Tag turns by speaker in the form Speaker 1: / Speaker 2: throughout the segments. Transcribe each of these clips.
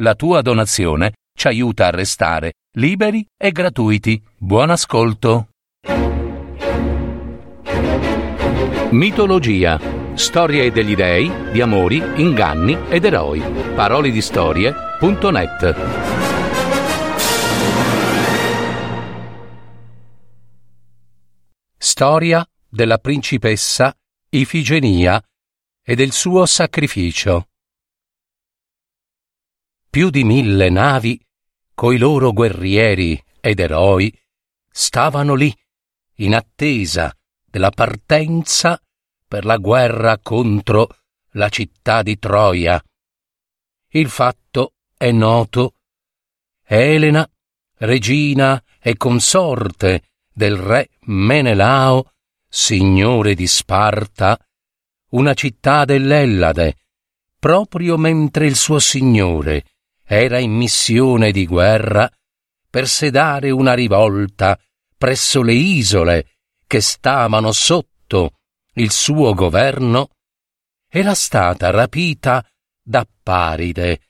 Speaker 1: La tua donazione ci aiuta a restare liberi e gratuiti. Buon ascolto. Mitologia. Storie degli dei, di amori, inganni ed eroi. Parole di storie.net. Storia della principessa Ifigenia e del suo sacrificio. Più di mille navi, coi loro guerrieri ed eroi, stavano lì, in attesa della partenza per la guerra contro la città di Troia. Il fatto è noto. Elena, regina e consorte del re Menelao, signore di Sparta, una città dell'Ellade, proprio mentre il suo signore era in missione di guerra per sedare una rivolta presso le isole che stavano sotto il suo governo, era stata rapita da Paride,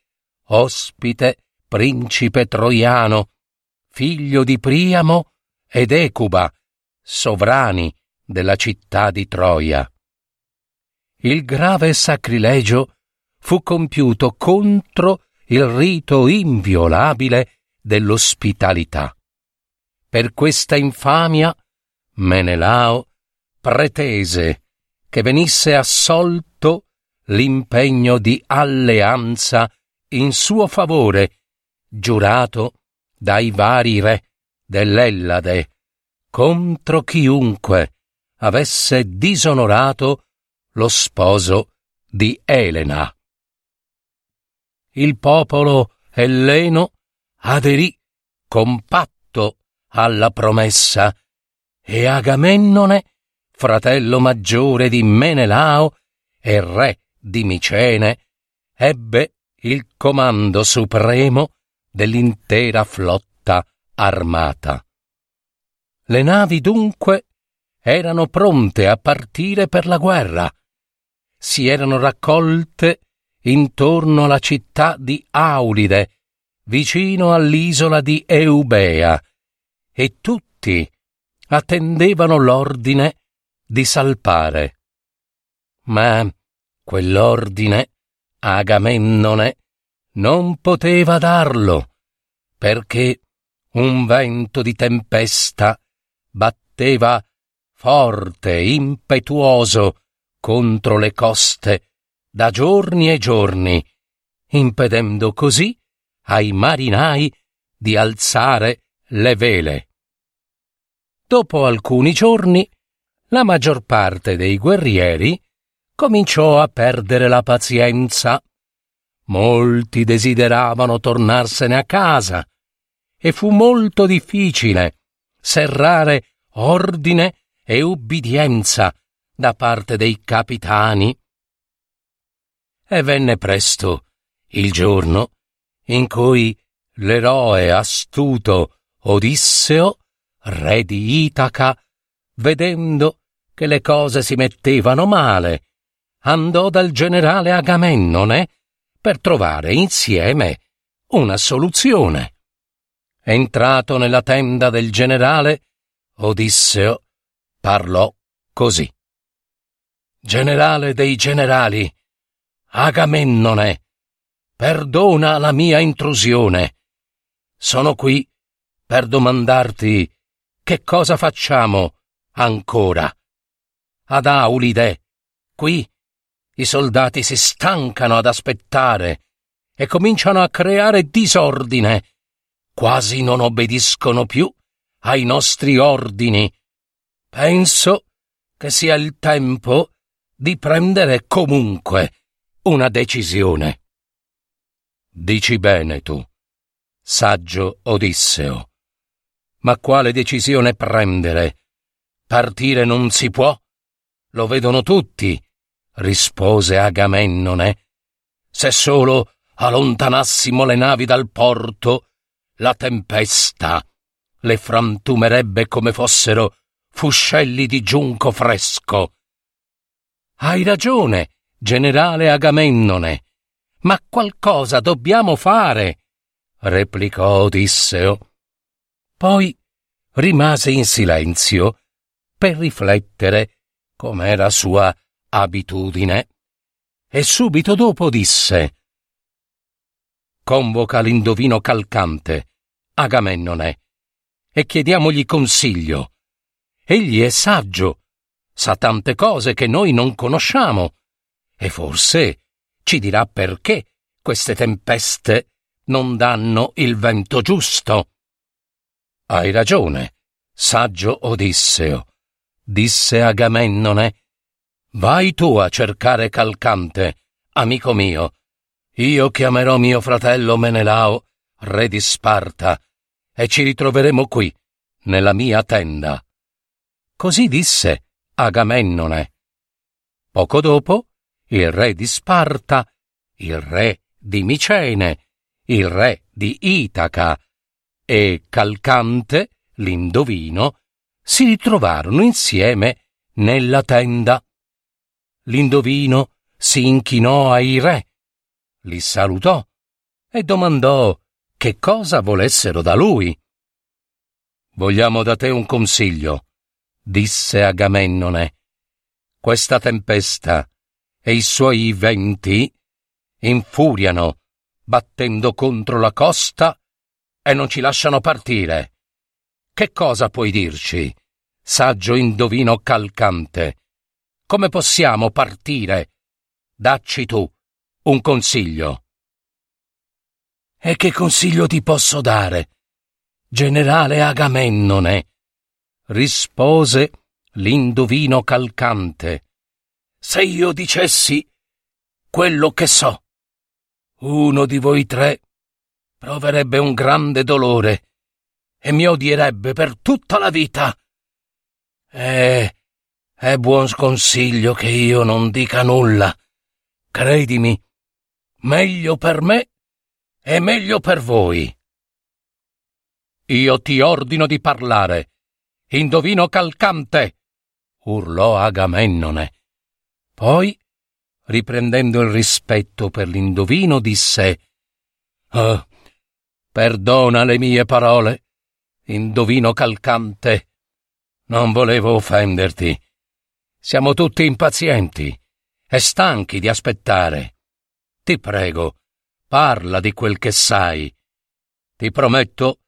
Speaker 1: ospite principe troiano, figlio di Priamo ed Ecuba, sovrani della città di Troia. Il grave sacrilegio fu compiuto contro il rito inviolabile dell'ospitalità. Per questa infamia Menelao pretese che venisse assolto l'impegno di alleanza in suo favore, giurato dai vari re dell'Ellade, contro chiunque avesse disonorato lo sposo di Elena. Il popolo elleno aderì compatto alla promessa e Agamennone fratello maggiore di Menelao e re di Micene, ebbe il comando supremo dell'intera flotta armata. Le navi dunque erano pronte a partire per la guerra. Si erano raccolte intorno alla città di Aulide, vicino all'isola di Eubea, e tutti attendevano l'ordine di salpare. Ma quell'ordine Agamennone non poteva darlo, perché un vento di tempesta batteva forte, impetuoso contro le coste da giorni e giorni, impedendo così ai marinai di alzare le vele. Dopo alcuni giorni la maggior parte dei guerrieri cominciò a perdere la pazienza. Molti desideravano tornarsene a casa e fu molto difficile serrare ordine e ubbidienza da parte dei capitani. E venne presto il giorno in cui l'eroe astuto Odisseo, re di Itaca, vedendo che le cose si mettevano male, andò dal generale Agamennone per trovare insieme una soluzione. Entrato nella tenda del generale, Odisseo parlò così. Generale dei generali, Agamennone, perdona la mia intrusione. Sono qui per domandarti che cosa facciamo ancora. Ad Aulide, qui, i soldati si stancano ad aspettare e cominciano a creare disordine. Quasi non obbediscono più ai nostri ordini. Penso che sia il tempo di prendere comunque una decisione. Dici bene tu, saggio Odisseo. Ma quale decisione prendere? Partire non si può? Lo vedono tutti, rispose Agamennone. Se solo allontanassimo le navi dal porto, la tempesta le frantumerebbe come fossero fuscelli di giunco fresco. Hai ragione, generale Agamennone. Ma qualcosa dobbiamo fare, replicò Odisseo. Poi rimase in silenzio per riflettere, com'era sua abitudine, e subito dopo disse Convoca l'indovino calcante, Agamennone, e chiediamogli consiglio. Egli è saggio, sa tante cose che noi non conosciamo, e forse ci dirà perché queste tempeste non danno il vento giusto. Hai ragione, saggio Odisseo, disse Agamennone. Vai tu a cercare Calcante, amico mio. Io chiamerò mio fratello Menelao, re di Sparta, e ci ritroveremo qui, nella mia tenda. Così disse Agamennone. Poco dopo, il re di Sparta, il re di Micene, il re di Itaca e Calcante, l'indovino, si ritrovarono insieme nella tenda. L'indovino si inchinò ai re, li salutò e domandò che cosa volessero da lui. Vogliamo da te un consiglio, disse Agamennone. Questa tempesta e i suoi venti infuriano, battendo contro la costa e non ci lasciano partire. Che cosa puoi dirci, saggio indovino calcante? Come possiamo partire? Dacci tu un consiglio. E che consiglio ti posso dare, generale Agamennone? rispose l'indovino calcante. Se io dicessi quello che so, uno di voi tre proverebbe un grande dolore e mi odierebbe per tutta la vita. Eh, è buon consiglio che io non dica nulla. Credimi, meglio per me e meglio per voi. Io ti ordino di parlare. Indovino calcante! urlò Agamennone. Poi, riprendendo il rispetto per l'indovino, disse Oh, perdona le mie parole, indovino calcante. Non volevo offenderti. Siamo tutti impazienti e stanchi di aspettare. Ti prego, parla di quel che sai. Ti prometto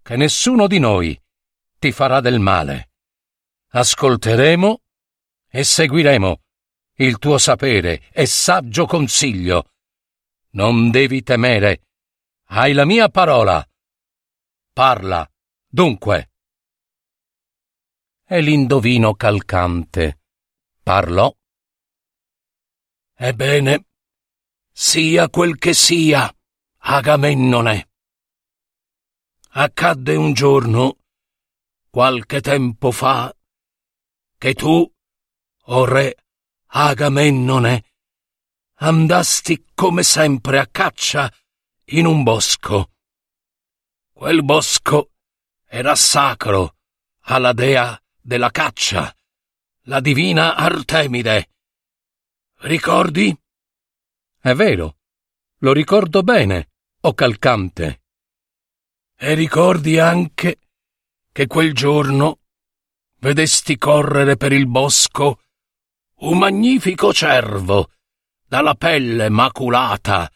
Speaker 1: che nessuno di noi ti farà del male. Ascolteremo e seguiremo il tuo sapere e saggio consiglio. Non devi temere. Hai la mia parola. Parla, dunque. E l'indovino calcante parlò. Ebbene, sia quel che sia, Agamennone. Accadde un giorno, qualche tempo fa, che tu, o re Agamennone, andasti come sempre a caccia in un bosco. Quel bosco era sacro alla dea della caccia, la divina Artemide. Ricordi? È vero, lo ricordo bene, o calcante. E ricordi anche che quel giorno vedesti correre per il bosco un magnifico cervo, dalla pelle maculata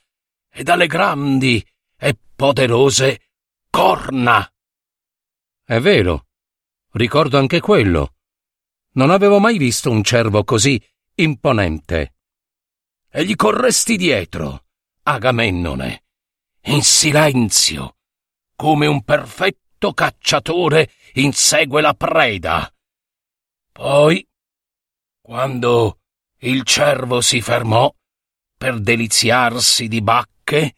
Speaker 1: e dalle grandi e poderose corna. È vero, ricordo anche quello. Non avevo mai visto un cervo così imponente e gli corresti dietro, Agamennone, in silenzio, come un perfetto cacciatore insegue la preda. Poi, quando il cervo si fermò per deliziarsi di bacche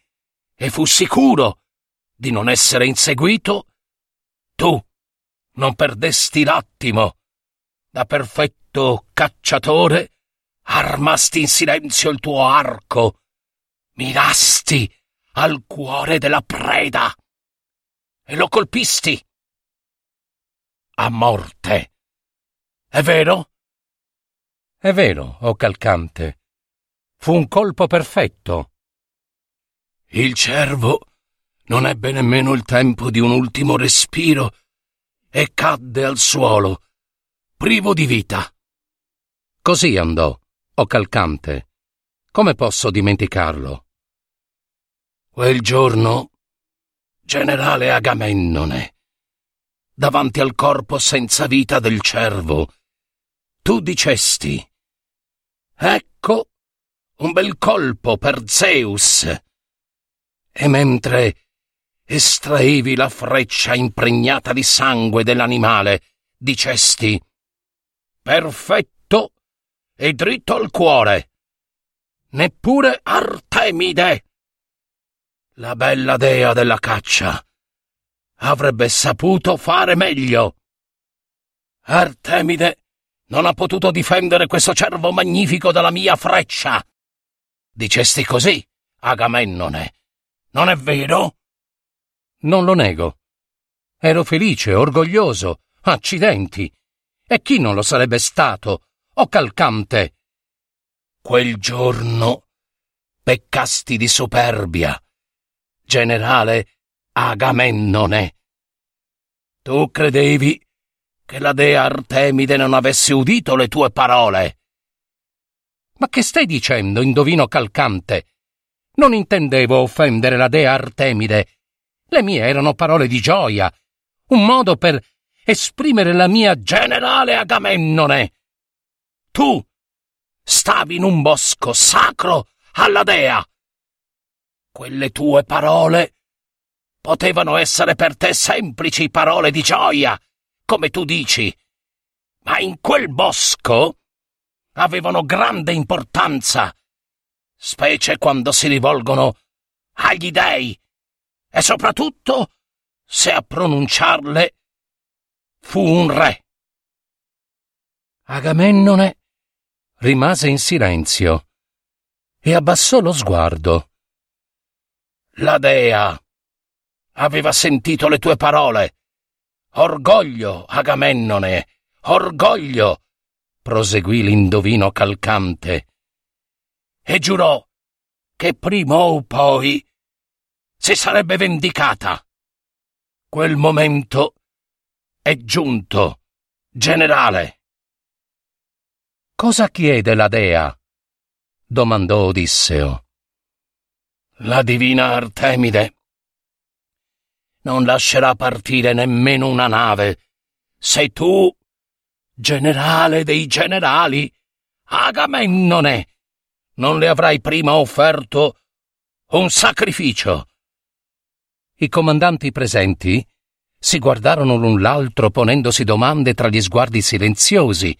Speaker 1: e fu sicuro di non essere inseguito, tu non perdesti l'attimo. Da perfetto cacciatore armasti in silenzio il tuo arco, mirasti al cuore della preda e lo colpisti a morte. È vero? È vero, o oh calcante. Fu un colpo perfetto. Il cervo non ebbe nemmeno il tempo di un ultimo respiro e cadde al suolo, privo di vita. Così andò, o calcante. Come posso dimenticarlo? Quel giorno, generale Agamennone, davanti al corpo senza vita del cervo, tu dicesti: Ecco un bel colpo per Zeus. E mentre estraevi la freccia impregnata di sangue dell'animale, dicesti perfetto e dritto al cuore. Neppure Artemide, la bella dea della caccia, avrebbe saputo fare meglio. Artemide non ha potuto difendere questo cervo magnifico dalla mia freccia. Dicesti così, Agamennone. Non è vero? Non lo nego. Ero felice, orgoglioso. Accidenti. E chi non lo sarebbe stato? O calcante. Quel giorno peccasti di superbia. Generale Agamennone. Tu credevi che la dea Artemide non avesse udito le tue parole? Ma che stai dicendo, indovino calcante? Non intendevo offendere la dea Artemide le mie erano parole di gioia, un modo per esprimere la mia generale Agamennone. Tu stavi in un bosco sacro alla dea. Quelle tue parole potevano essere per te semplici parole di gioia, come tu dici, ma in quel bosco avevano grande importanza, specie quando si rivolgono agli dei e soprattutto se a pronunciarle fu un re. Agamennone rimase in silenzio e abbassò lo sguardo. La dea aveva sentito le tue parole. Orgoglio, Agamennone, orgoglio, proseguì l'indovino calcante, e giurò che prima o poi si sarebbe vendicata. Quel momento è giunto, generale. Cosa chiede la dea? domandò Odisseo. La divina Artemide non lascerà partire nemmeno una nave se tu, generale dei generali, Agamennone, non le avrai prima offerto un sacrificio i comandanti presenti si guardarono l'un l'altro ponendosi domande tra gli sguardi silenziosi.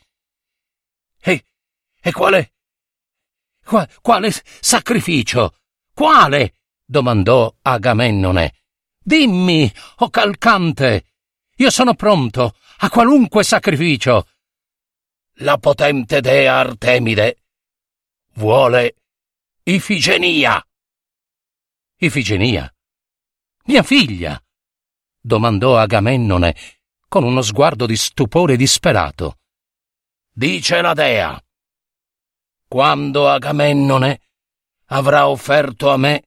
Speaker 1: E, e quale, qua, quale sacrificio? Quale? domandò Agamennone. Dimmi, o oh calcante, io sono pronto a qualunque sacrificio. La potente dea Artemide vuole Ifigenia. Ifigenia? Mia figlia? domandò Agamennone con uno sguardo di stupore disperato. Dice la dea. Quando Agamennone avrà offerto a me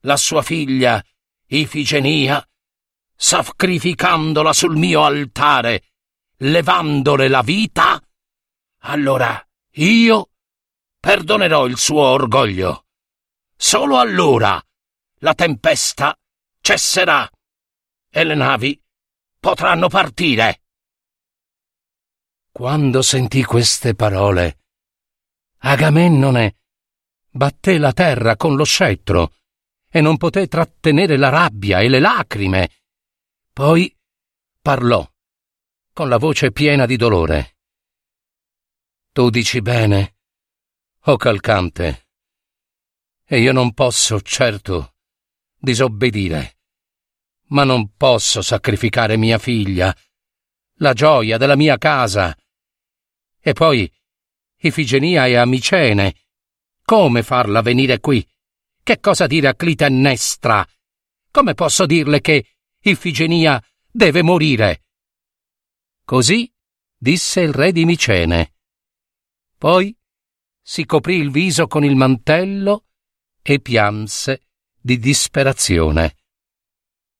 Speaker 1: la sua figlia Ifigenia, sacrificandola sul mio altare, levandole la vita, allora io perdonerò il suo orgoglio. Solo allora la tempesta cesserà e le navi potranno partire. Quando sentì queste parole, Agamennone batté la terra con lo scettro e non poté trattenere la rabbia e le lacrime. Poi parlò con la voce piena di dolore. Tu dici bene, o oh calcante, e io non posso, certo, disobbedire ma non posso sacrificare mia figlia, la gioia della mia casa. E poi Ifigenia e Amicene. Come farla venire qui? Che cosa dire a Clitennestra? Come posso dirle che Ifigenia deve morire? Così disse il re di Micene. Poi si coprì il viso con il mantello e pianse di disperazione.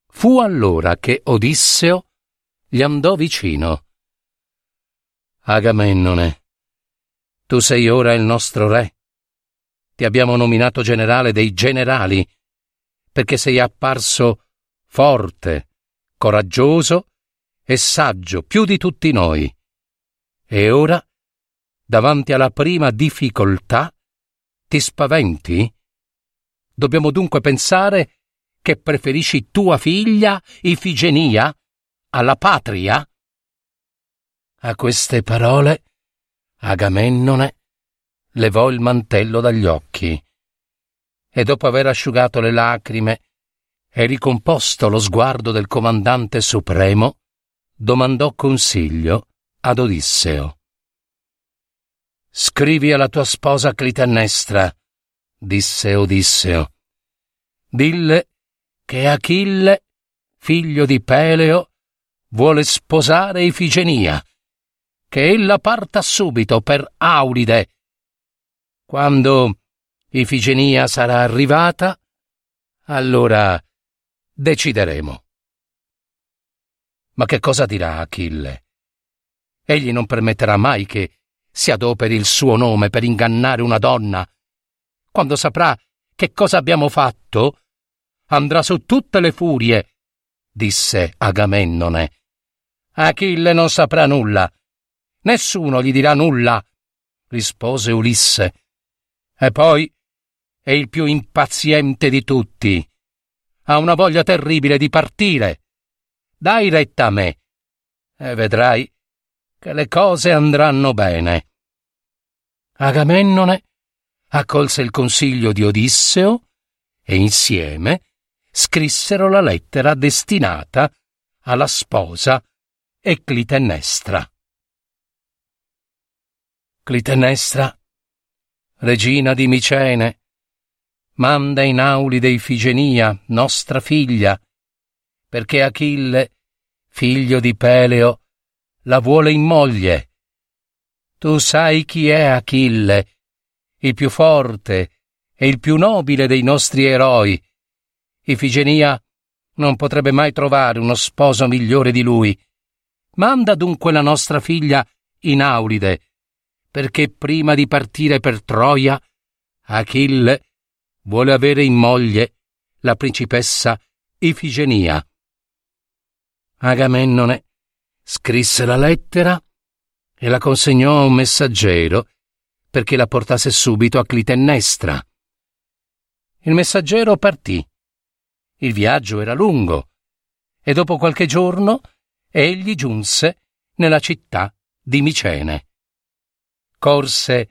Speaker 1: Fu allora che Odisseo gli andò vicino. Agamennone, tu sei ora il nostro re. Ti abbiamo nominato generale dei generali, perché sei apparso forte, coraggioso e saggio più di tutti noi. E ora, davanti alla prima difficoltà, ti spaventi? Dobbiamo dunque pensare che preferisci tua figlia, Ifigenia, alla patria? A queste parole Agamennone levò il mantello dagli occhi e dopo aver asciugato le lacrime e ricomposto lo sguardo del comandante supremo, domandò consiglio ad Odisseo. Scrivi alla tua sposa Clitennestra, disse Odisseo. Dille che Achille, figlio di Peleo, vuole sposare Ifigenia che ella parta subito per Auride. Quando Ifigenia sarà arrivata, allora decideremo. Ma che cosa dirà Achille? Egli non permetterà mai che si adoperi il suo nome per ingannare una donna. Quando saprà che cosa abbiamo fatto, andrà su tutte le furie, disse Agamennone. Achille non saprà nulla Nessuno gli dirà nulla, rispose Ulisse. E poi è il più impaziente di tutti. Ha una voglia terribile di partire. Dai retta a me e vedrai che le cose andranno bene. Agamennone accolse il consiglio di Odisseo e insieme scrissero la lettera destinata alla sposa e Clitennestra. Clitennestra, regina di Micene, manda in auli dei Figenia, nostra figlia, perché Achille, figlio di Peleo, la vuole in moglie. Tu sai chi è Achille, il più forte e il più nobile dei nostri eroi. Ifigenia non potrebbe mai trovare uno sposo migliore di lui. Manda dunque la nostra figlia in Aulide, perché prima di partire per Troia, Achille vuole avere in moglie la principessa Ifigenia. Agamennone scrisse la lettera e la consegnò a un messaggero perché la portasse subito a Clitennestra. Il messaggero partì. Il viaggio era lungo e dopo qualche giorno egli giunse nella città di Micene corse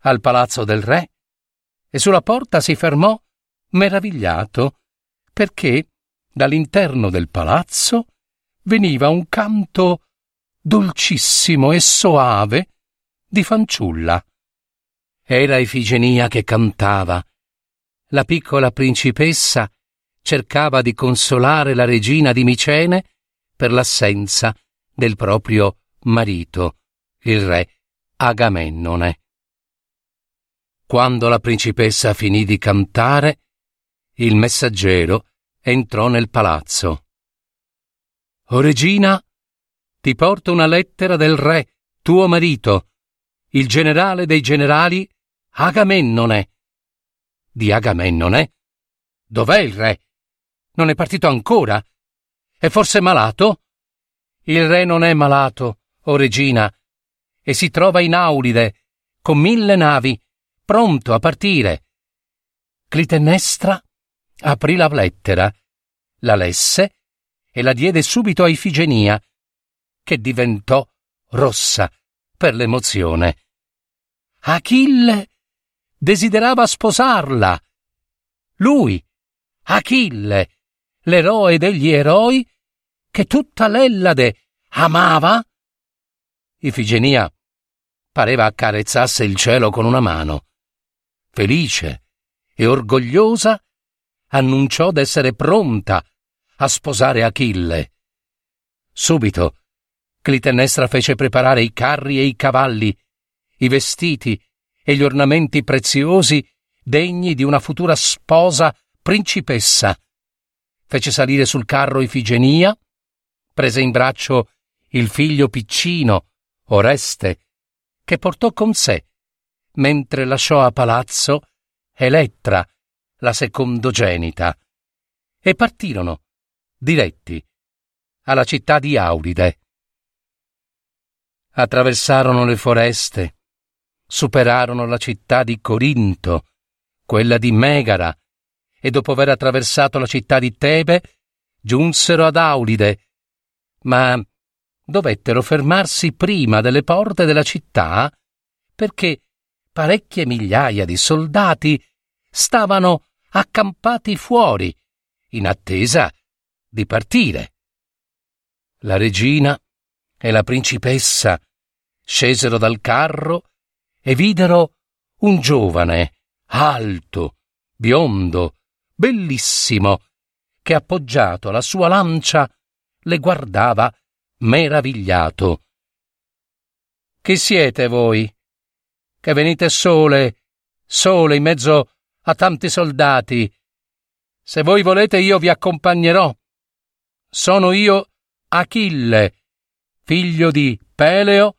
Speaker 1: al palazzo del re e sulla porta si fermò meravigliato perché dall'interno del palazzo veniva un canto dolcissimo e soave di fanciulla. Era Ifigenia che cantava. La piccola principessa cercava di consolare la regina di Micene per l'assenza del proprio marito, il re Agamennone. Quando la principessa finì di cantare, il messaggero entrò nel palazzo. O regina, ti porto una lettera del re, tuo marito, il generale dei generali Agamennone. Di Agamennone? Dov'è il re? Non è partito ancora? È forse malato? Il re non è malato, o regina, e si trova in Aulide, con mille navi, pronto a partire. Clitennestra aprì la lettera, la lesse e la diede subito a Ifigenia, che diventò rossa per l'emozione. Achille desiderava sposarla. Lui, Achille, l'eroe degli eroi, che tutta l'Ellade amava? Ifigenia pareva accarezzasse il cielo con una mano. Felice e orgogliosa, annunciò d'essere pronta a sposare Achille. Subito Clitennestra fece preparare i carri e i cavalli, i vestiti e gli ornamenti preziosi degni di una futura sposa principessa. Fece salire sul carro Ifigenia, prese in braccio il figlio piccino, Oreste, che portò con sé, mentre lasciò a palazzo Elettra, la secondogenita, e partirono, diretti, alla città di Auride. Attraversarono le foreste, superarono la città di Corinto, quella di Megara, e dopo aver attraversato la città di Tebe, giunsero ad Aulide, ma dovettero fermarsi prima delle porte della città perché parecchie migliaia di soldati stavano accampati fuori, in attesa di partire. La regina e la principessa scesero dal carro e videro un giovane, alto, biondo, bellissimo, che appoggiato alla sua lancia le guardava meravigliato. Chi siete voi? Che venite sole, sole in mezzo a tanti soldati. Se voi volete io vi accompagnerò. Sono io Achille, figlio di Peleo,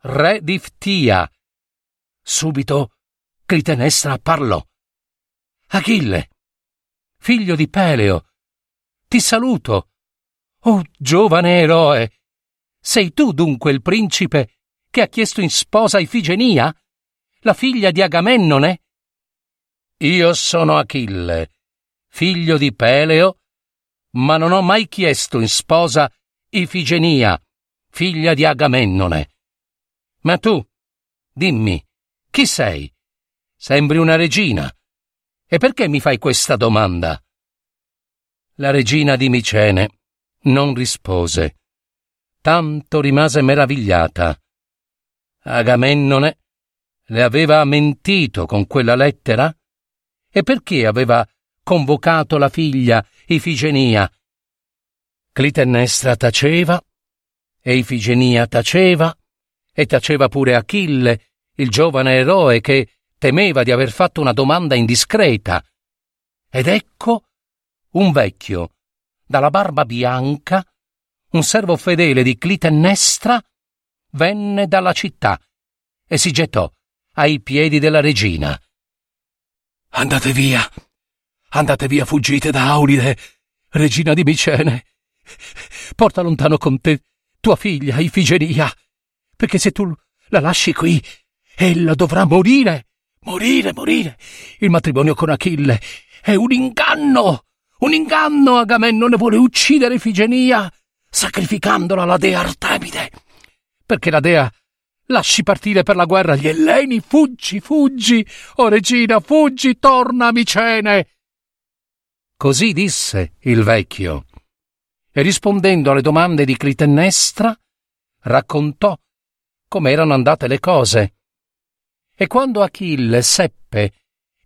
Speaker 1: re di Ftia. Subito Clitenestra parlò. Achille, figlio di Peleo, ti saluto. Oh, giovane eroe! Sei tu dunque il principe che ha chiesto in sposa Ifigenia, la figlia di Agamennone? Io sono Achille, figlio di Peleo, ma non ho mai chiesto in sposa Ifigenia, figlia di Agamennone. Ma tu, dimmi, chi sei? Sembri una regina. E perché mi fai questa domanda? La regina di Micene non rispose. Tanto rimase meravigliata. Agamennone le aveva mentito con quella lettera? E perché aveva convocato la figlia Ifigenia? Clitennestra taceva, e Ifigenia taceva, e taceva pure Achille, il giovane eroe che temeva di aver fatto una domanda indiscreta. Ed ecco un vecchio, dalla barba bianca, un servo fedele di Clitennestra, venne dalla città e si gettò ai piedi della regina. Andate via, andate via, fuggite da Auride, regina di Micene. Porta lontano con te tua figlia Ifigenia, perché se tu la lasci qui, ella dovrà morire, morire, morire. Il matrimonio con Achille è un inganno. Un inganno Agamennone vuole uccidere Ifigenia, sacrificandola alla dea Artemide. Perché la dea lasci partire per la guerra gli Elleni, fuggi, fuggi, o oh regina, fuggi, torna a Micene. Così disse il vecchio, e rispondendo alle domande di Clitennestra, raccontò come erano andate le cose. E quando Achille seppe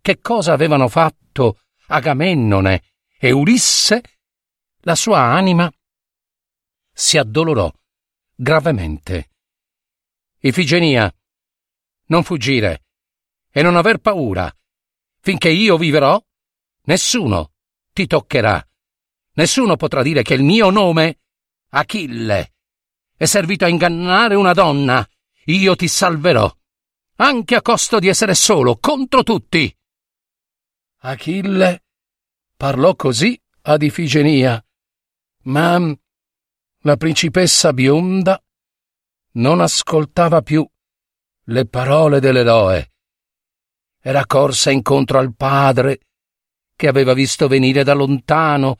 Speaker 1: che cosa avevano fatto Agamennone e Ulisse, la sua anima si addolorò gravemente. Ifigenia, non fuggire e non aver paura. Finché io viverò, nessuno ti toccherà. Nessuno potrà dire che il mio nome, Achille, è servito a ingannare una donna. Io ti salverò, anche a costo di essere solo contro tutti. Achille Parlò così ad Ifigenia, ma la principessa bionda non ascoltava più le parole dell'eroe. Era corsa incontro al padre, che aveva visto venire da lontano,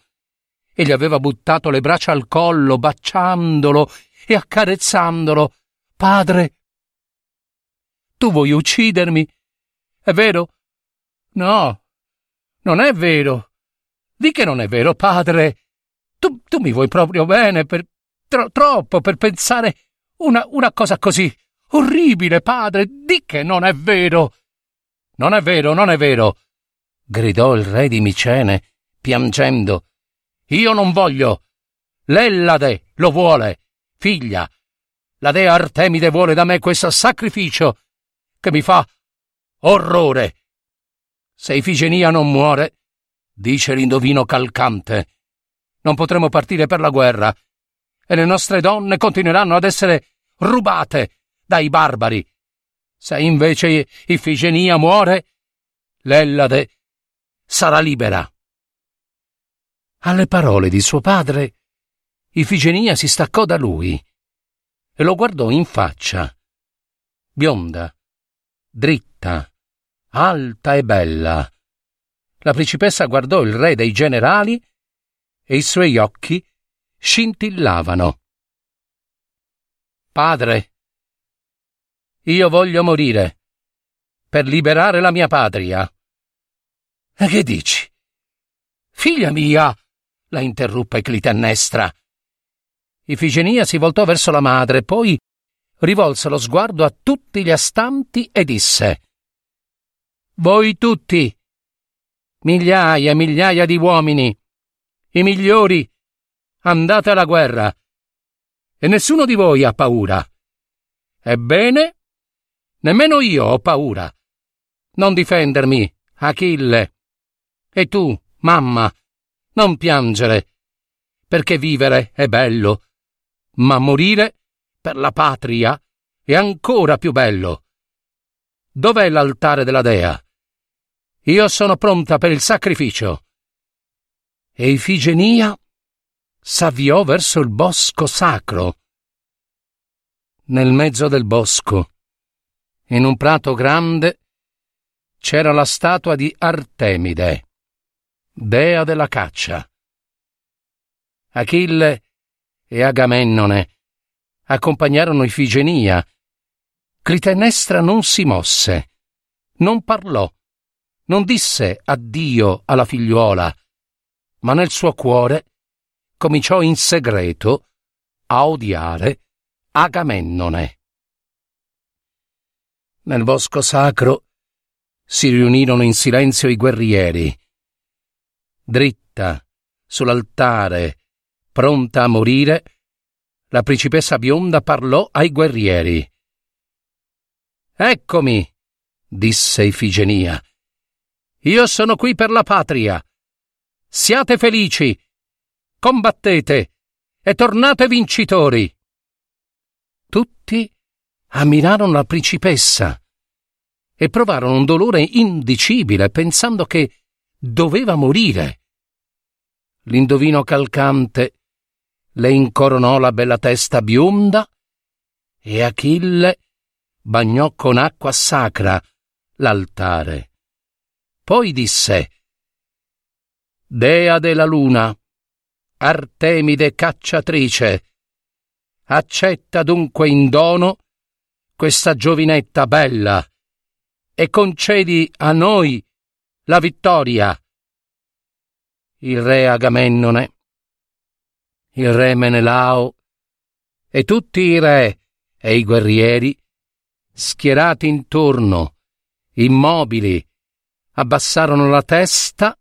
Speaker 1: e gli aveva buttato le braccia al collo, baciandolo e accarezzandolo. Padre, tu vuoi uccidermi? È vero? No, non è vero. Di che non è vero, padre? Tu, tu mi vuoi proprio bene per tro, troppo per pensare una, una cosa così orribile, padre. Di che non è vero. Non è vero, non è vero, gridò il re di Micene, piangendo. Io non voglio. L'Ellade lo vuole, figlia. La dea Artemide vuole da me questo sacrificio che mi fa orrore. Se Ifigenia non muore, dice l'indovino calcante. Non potremo partire per la guerra e le nostre donne continueranno ad essere rubate dai barbari. Se invece Ifigenia muore, l'Ellade sarà libera. Alle parole di suo padre, Ifigenia si staccò da lui e lo guardò in faccia. Bionda, dritta, alta e bella. La principessa guardò il re dei generali e i suoi occhi scintillavano. Padre, io voglio morire per liberare la mia patria. E che dici? Figlia mia, la interruppe Clitennestra. Ifigenia si voltò verso la madre, poi rivolse lo sguardo a tutti gli astanti e disse Voi tutti, migliaia e migliaia di uomini, i migliori, andate alla guerra, e nessuno di voi ha paura. Ebbene, nemmeno io ho paura. Non difendermi, Achille. E tu, mamma, non piangere, perché vivere è bello, ma morire per la patria è ancora più bello. Dov'è l'altare della dea? Io sono pronta per il sacrificio. E Ifigenia s'avviò verso il bosco sacro. Nel mezzo del bosco, in un prato grande, c'era la statua di Artemide dea della caccia. Achille e Agamennone accompagnarono Ifigenia. Clitennestra non si mosse, non parlò, non disse addio alla figliuola, ma nel suo cuore cominciò in segreto a odiare Agamennone. Nel bosco sacro si riunirono in silenzio i guerrieri dritta, sull'altare, pronta a morire, la principessa bionda parlò ai guerrieri. Eccomi, disse Ifigenia. Io sono qui per la patria. Siate felici, combattete e tornate vincitori. Tutti ammirarono la principessa e provarono un dolore indicibile pensando che doveva morire. L'indovino calcante le incoronò la bella testa bionda e Achille bagnò con acqua sacra l'altare. Poi disse Dea della luna, Artemide cacciatrice, accetta dunque in dono questa giovinetta bella e concedi a noi la vittoria. Il re Agamennone, il re Menelao e tutti i re e i guerrieri, schierati intorno, immobili, abbassarono la testa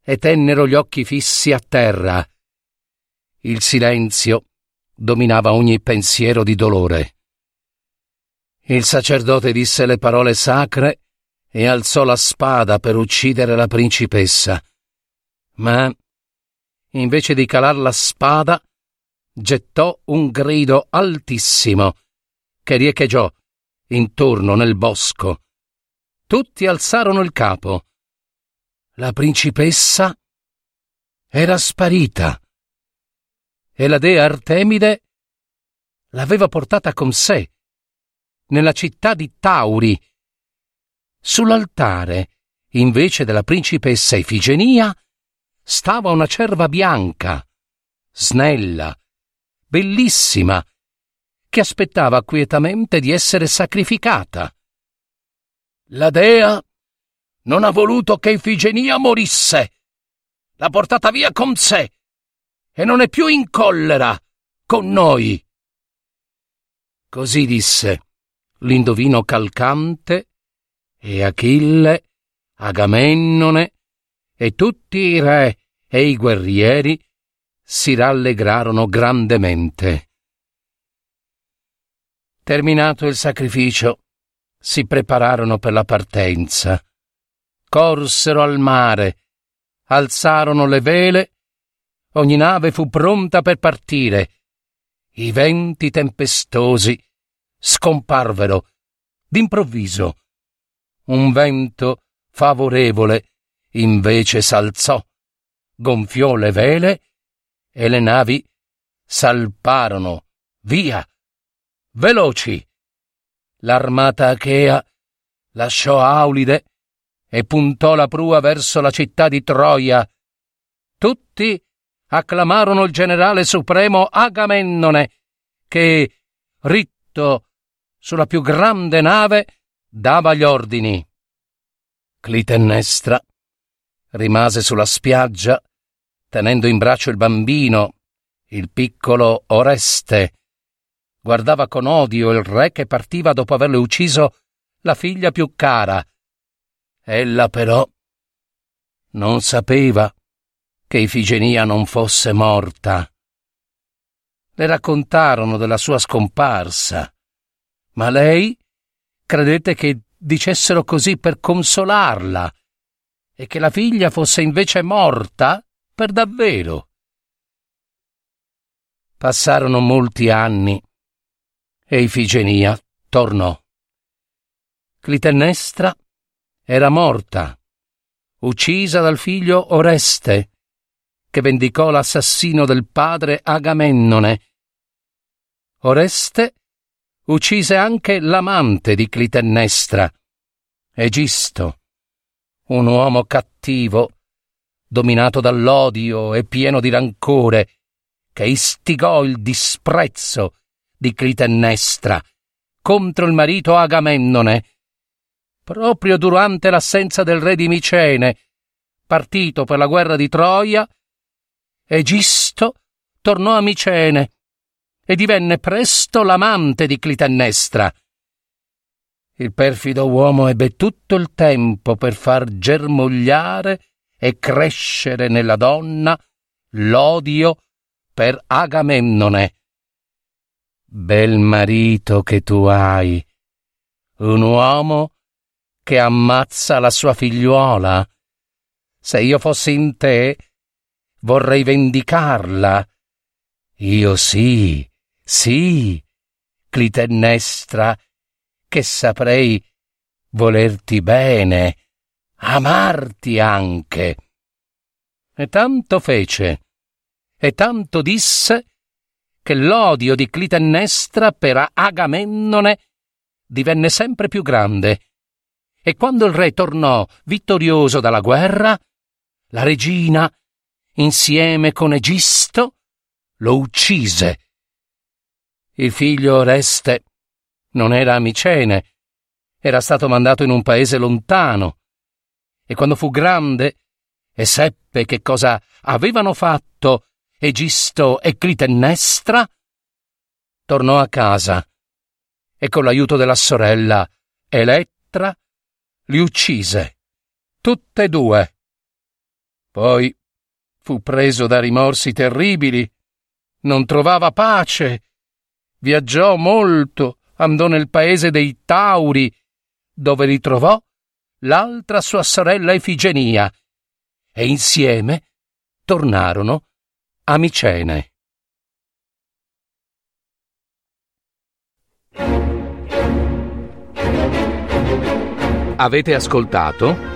Speaker 1: e tennero gli occhi fissi a terra. Il silenzio dominava ogni pensiero di dolore. Il sacerdote disse le parole sacre e alzò la spada per uccidere la principessa. Ma, invece di calar la spada, gettò un grido altissimo che riecheggiò intorno nel bosco. Tutti alzarono il capo. La principessa era sparita e la dea Artemide l'aveva portata con sé nella città di Tauri, Sull'altare, invece della principessa Ifigenia, stava una cerva bianca, snella, bellissima, che aspettava quietamente di essere sacrificata. La dea non ha voluto che Ifigenia morisse. L'ha portata via con sé e non è più in collera con noi. Così disse l'indovino calcante e Achille, Agamennone e tutti i re e i guerrieri si rallegrarono grandemente. Terminato il sacrificio, si prepararono per la partenza. Corsero al mare, alzarono le vele, ogni nave fu pronta per partire. I venti tempestosi scomparvero d'improvviso. Un vento favorevole invece s'alzò, gonfiò le vele e le navi salparono via, veloci. L'armata achea lasciò Aulide e puntò la prua verso la città di Troia. Tutti acclamarono il generale supremo Agamennone, che, ritto sulla più grande nave, dava gli ordini. Clitennestra rimase sulla spiaggia, tenendo in braccio il bambino, il piccolo Oreste. Guardava con odio il re che partiva dopo averle ucciso la figlia più cara. Ella però non sapeva che Ifigenia non fosse morta. Le raccontarono della sua scomparsa, ma lei credette che dicessero così per consolarla e che la figlia fosse invece morta per davvero. Passarono molti anni e Ifigenia tornò. Clitennestra era morta, uccisa dal figlio Oreste, che vendicò l'assassino del padre Agamennone. Oreste uccise anche l'amante di Clitennestra, Egisto, un uomo cattivo, dominato dall'odio e pieno di rancore, che istigò il disprezzo di Clitennestra contro il marito Agamennone, proprio durante l'assenza del re di Micene, partito per la guerra di Troia, Egisto tornò a Micene e divenne presto l'amante di Clitennestra. Il perfido uomo ebbe tutto il tempo per far germogliare e crescere nella donna l'odio per Agamennone. Bel marito che tu hai, un uomo che ammazza la sua figliuola. Se io fossi in te, vorrei vendicarla. Io sì, sì, Clitennestra, che saprei volerti bene, amarti anche. E tanto fece, e tanto disse, che l'odio di Clitennestra per Agamennone divenne sempre più grande. E quando il re tornò vittorioso dalla guerra, la regina, insieme con Egisto, lo uccise. Il figlio Oreste non era a Micene, era stato mandato in un paese lontano, e quando fu grande e seppe che cosa avevano fatto Egisto e Clitennestra, tornò a casa e con l'aiuto della sorella Elettra li uccise, tutte e due. Poi fu preso da rimorsi terribili, non trovava pace, viaggiò molto andò nel paese dei Tauri, dove ritrovò l'altra sua sorella Efigenia, e insieme tornarono a Micene.
Speaker 2: Avete ascoltato